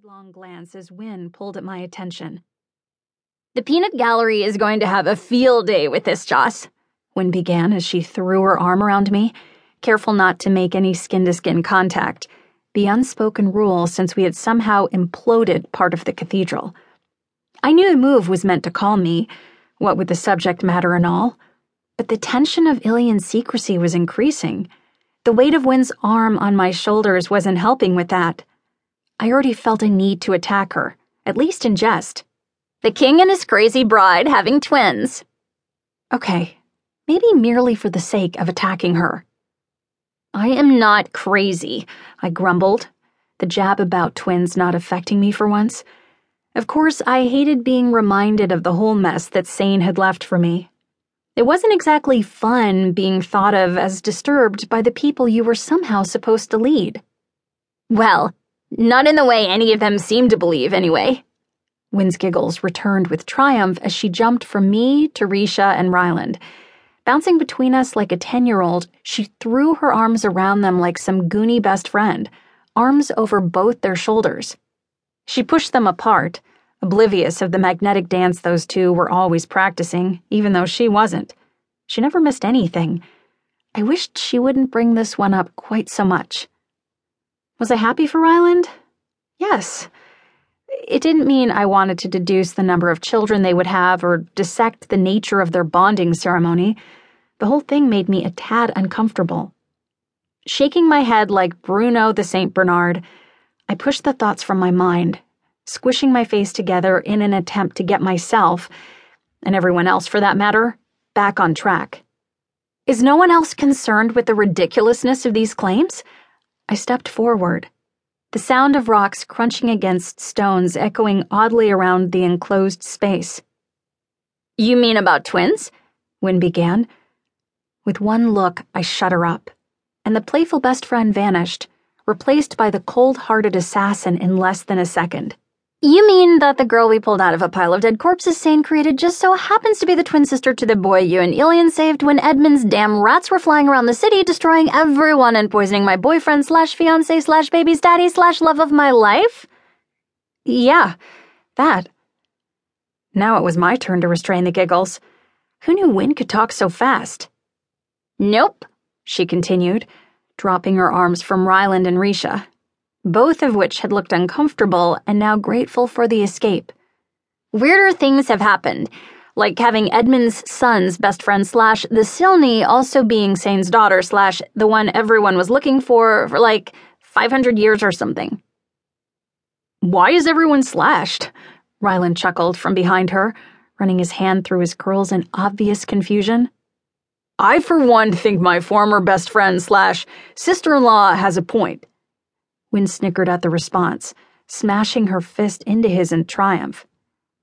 sidelong glance as Win pulled at my attention. The Peanut Gallery is going to have a field day with this, Joss, Win began as she threw her arm around me, careful not to make any skin to skin contact, the unspoken rule since we had somehow imploded part of the cathedral. I knew the move was meant to calm me, what with the subject matter and all, but the tension of Ilian's secrecy was increasing. The weight of Win's arm on my shoulders wasn't helping with that. I already felt a need to attack her, at least in jest. The king and his crazy bride having twins. Okay, maybe merely for the sake of attacking her. I am not crazy, I grumbled, the jab about twins not affecting me for once. Of course, I hated being reminded of the whole mess that Sane had left for me. It wasn't exactly fun being thought of as disturbed by the people you were somehow supposed to lead. Well, not in the way any of them seem to believe, anyway. Win's giggles returned with triumph as she jumped from me to Risha and Ryland. Bouncing between us like a 10 year old, she threw her arms around them like some goony best friend, arms over both their shoulders. She pushed them apart, oblivious of the magnetic dance those two were always practicing, even though she wasn't. She never missed anything. I wished she wouldn't bring this one up quite so much. Was I happy for Ryland? Yes. It didn't mean I wanted to deduce the number of children they would have or dissect the nature of their bonding ceremony. The whole thing made me a tad uncomfortable. Shaking my head like Bruno the St. Bernard, I pushed the thoughts from my mind, squishing my face together in an attempt to get myself, and everyone else for that matter, back on track. Is no one else concerned with the ridiculousness of these claims? I stepped forward, the sound of rocks crunching against stones echoing oddly around the enclosed space. You mean about twins? Win began. With one look, I shut her up, and the playful best friend vanished, replaced by the cold hearted assassin in less than a second. You mean that the girl we pulled out of a pile of dead corpses Sane created just so happens to be the twin sister to the boy you and Ilian saved when Edmund's damn rats were flying around the city, destroying everyone and poisoning my boyfriend slash fiance slash baby's daddy slash love of my life? Yeah, that. Now it was my turn to restrain the giggles. Who knew Win could talk so fast? Nope, she continued, dropping her arms from Ryland and Risha both of which had looked uncomfortable and now grateful for the escape. Weirder things have happened, like having Edmund's son's best friend slash the Silny also being Sane's daughter slash the one everyone was looking for for like 500 years or something. Why is everyone slashed? Ryland chuckled from behind her, running his hand through his curls in obvious confusion. I, for one, think my former best friend slash sister in law has a point. Win snickered at the response, smashing her fist into his in triumph.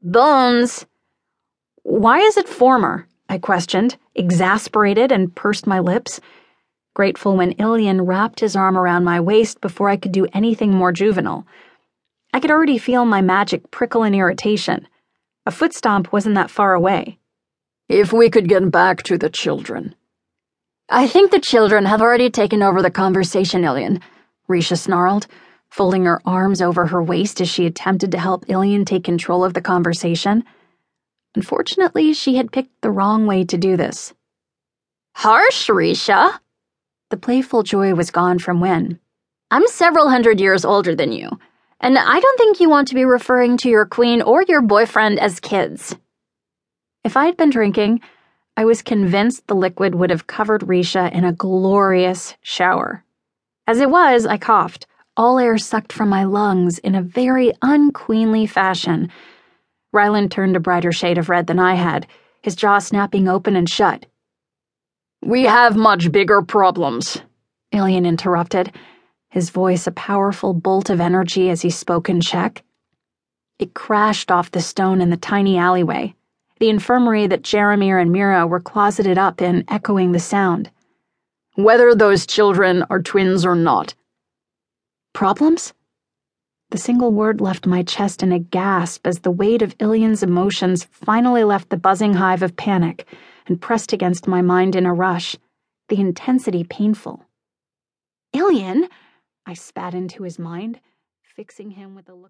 Bones! Why is it former? I questioned, exasperated and pursed my lips, grateful when Ilian wrapped his arm around my waist before I could do anything more juvenile. I could already feel my magic prickle in irritation. A foot stomp wasn't that far away. If we could get back to the children. I think the children have already taken over the conversation, Ilian. Risha snarled, folding her arms over her waist as she attempted to help Ilian take control of the conversation. Unfortunately, she had picked the wrong way to do this. Harsh, Risha. The playful joy was gone from Win. I'm several hundred years older than you, and I don't think you want to be referring to your queen or your boyfriend as kids. If I'd been drinking, I was convinced the liquid would have covered Risha in a glorious shower. As it was, I coughed, all air sucked from my lungs in a very unqueenly fashion. Ryland turned a brighter shade of red than I had, his jaw snapping open and shut. We have much bigger problems, Ilian interrupted, his voice a powerful bolt of energy as he spoke in Czech. It crashed off the stone in the tiny alleyway, the infirmary that Jeremir and Mira were closeted up in echoing the sound whether those children are twins or not. Problems? The single word left my chest in a gasp as the weight of Ilian's emotions finally left the buzzing hive of panic and pressed against my mind in a rush, the intensity painful. Ilian! I spat into his mind, fixing him with a look